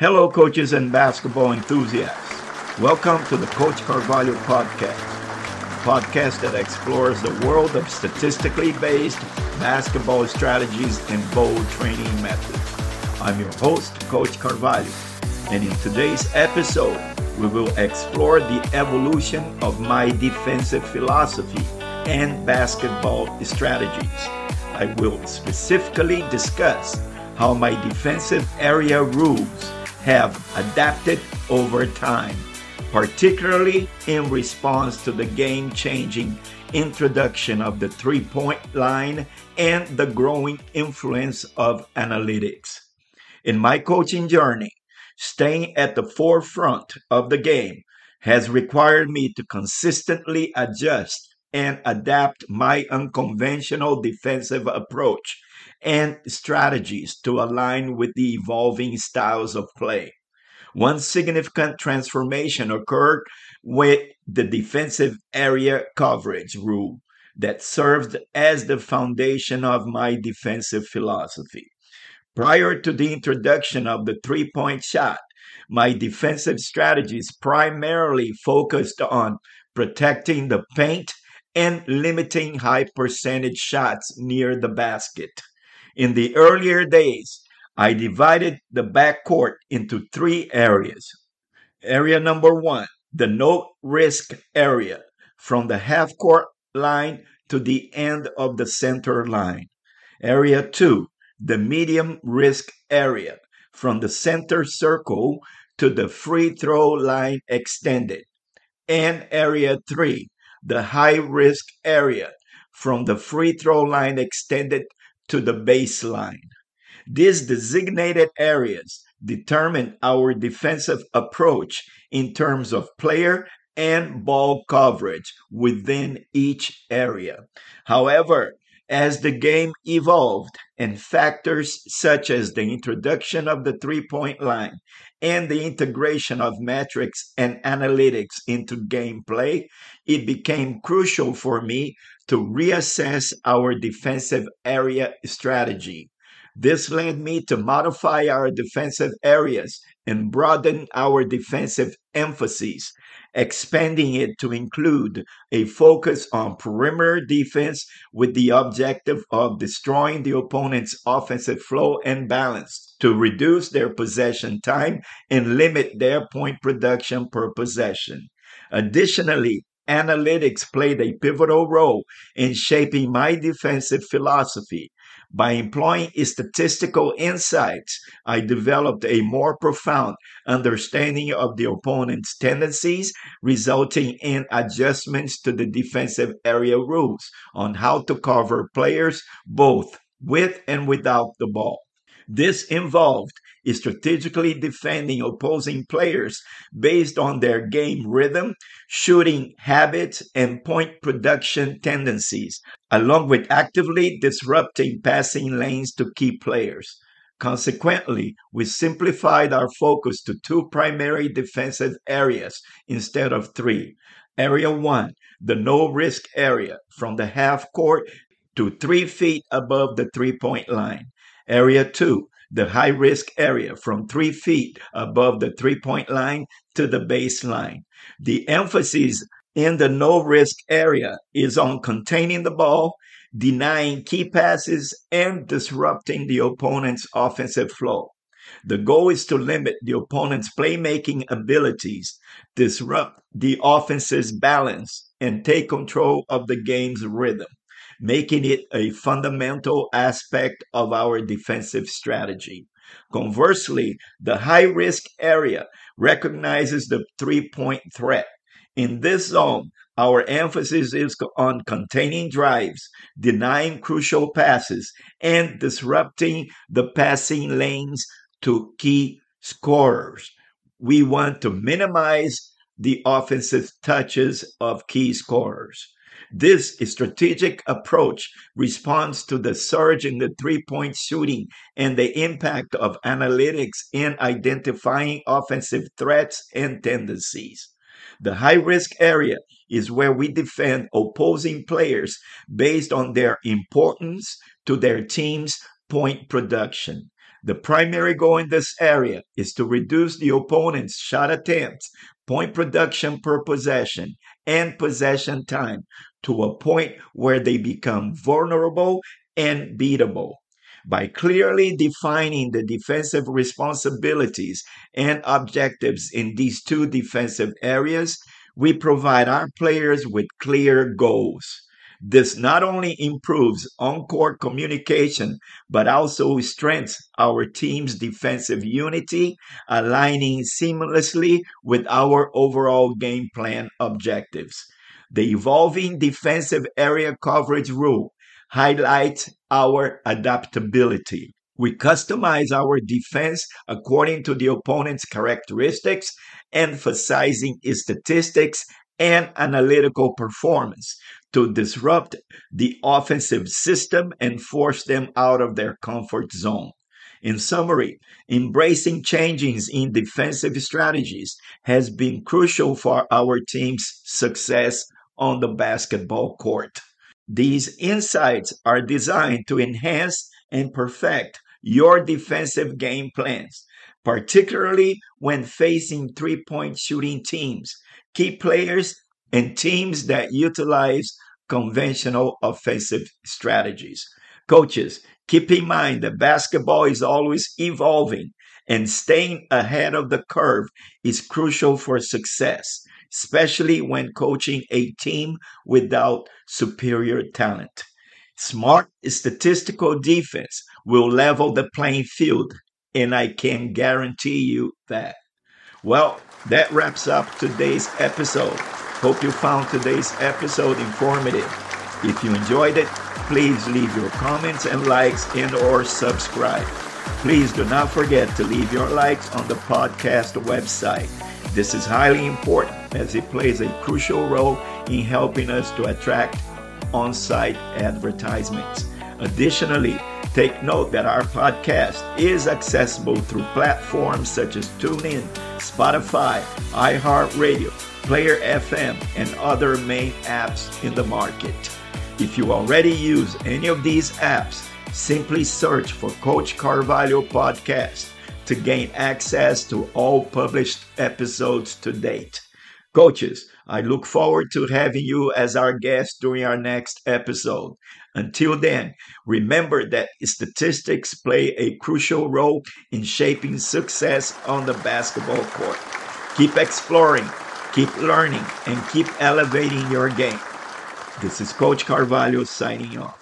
Hello, coaches and basketball enthusiasts. Welcome to the Coach Carvalho podcast, a podcast that explores the world of statistically based basketball strategies and bold training methods. I'm your host, Coach Carvalho, and in today's episode, we will explore the evolution of my defensive philosophy and basketball strategies. I will specifically discuss how my defensive area rules have adapted over time, particularly in response to the game changing introduction of the three point line and the growing influence of analytics. In my coaching journey, staying at the forefront of the game has required me to consistently adjust and adapt my unconventional defensive approach and strategies to align with the evolving styles of play. One significant transformation occurred with the defensive area coverage rule that served as the foundation of my defensive philosophy. Prior to the introduction of the three point shot, my defensive strategies primarily focused on protecting the paint and limiting high percentage shots near the basket. In the earlier days, I divided the backcourt into three areas. Area number one, the no risk area, from the half court line to the end of the center line. Area two, the medium risk area, from the center circle to the free throw line extended. And area three, the high risk area, from the free throw line extended to the baseline. These designated areas determine our defensive approach in terms of player and ball coverage within each area. However, as the game evolved and factors such as the introduction of the three point line and the integration of metrics and analytics into gameplay, it became crucial for me to reassess our defensive area strategy. This led me to modify our defensive areas and broaden our defensive emphasis, expanding it to include a focus on perimeter defense with the objective of destroying the opponent's offensive flow and balance to reduce their possession time and limit their point production per possession. Additionally, analytics played a pivotal role in shaping my defensive philosophy by employing statistical insights, I developed a more profound understanding of the opponent's tendencies, resulting in adjustments to the defensive area rules on how to cover players both with and without the ball. This involved strategically defending opposing players based on their game rhythm, shooting habits, and point production tendencies, along with actively disrupting passing lanes to key players. Consequently, we simplified our focus to two primary defensive areas instead of three. Area 1, the no risk area from the half court to three feet above the three point line. Area 2, the high risk area from three feet above the three point line to the baseline. The emphasis in the no risk area is on containing the ball, denying key passes, and disrupting the opponent's offensive flow. The goal is to limit the opponent's playmaking abilities, disrupt the offense's balance, and take control of the game's rhythm making it a fundamental aspect of our defensive strategy. Conversely, the high risk area recognizes the three point threat. In this zone, our emphasis is on containing drives, denying crucial passes, and disrupting the passing lanes to key scorers. We want to minimize the offensive touches of key scorers. This strategic approach responds to the surge in the three point shooting and the impact of analytics in identifying offensive threats and tendencies. The high risk area is where we defend opposing players based on their importance to their team's point production. The primary goal in this area is to reduce the opponent's shot attempts, point production per possession, and possession time to a point where they become vulnerable and beatable. By clearly defining the defensive responsibilities and objectives in these two defensive areas, we provide our players with clear goals. This not only improves on court communication, but also strengthens our team's defensive unity, aligning seamlessly with our overall game plan objectives. The evolving defensive area coverage rule highlights our adaptability. We customize our defense according to the opponent's characteristics, emphasizing statistics and analytical performance to disrupt the offensive system and force them out of their comfort zone. In summary, embracing changes in defensive strategies has been crucial for our team's success on the basketball court. These insights are designed to enhance and perfect your defensive game plans, particularly when facing three point shooting teams, key players, and teams that utilize conventional offensive strategies. Coaches, keep in mind that basketball is always evolving and staying ahead of the curve is crucial for success, especially when coaching a team without superior talent. Smart statistical defense will level the playing field, and I can guarantee you that. Well, that wraps up today's episode. Hope you found today's episode informative. If you enjoyed it, please leave your comments and likes and or subscribe. Please do not forget to leave your likes on the podcast website. This is highly important as it plays a crucial role in helping us to attract on-site advertisements. Additionally, take note that our podcast is accessible through platforms such as TuneIn, Spotify, iHeartRadio, Player FM, and other main apps in the market. If you already use any of these apps, simply search for Coach Carvalho Podcast to gain access to all published episodes to date. Coaches, I look forward to having you as our guest during our next episode. Until then, remember that statistics play a crucial role in shaping success on the basketball court. Keep exploring, keep learning, and keep elevating your game. This is Coach Carvalho signing off.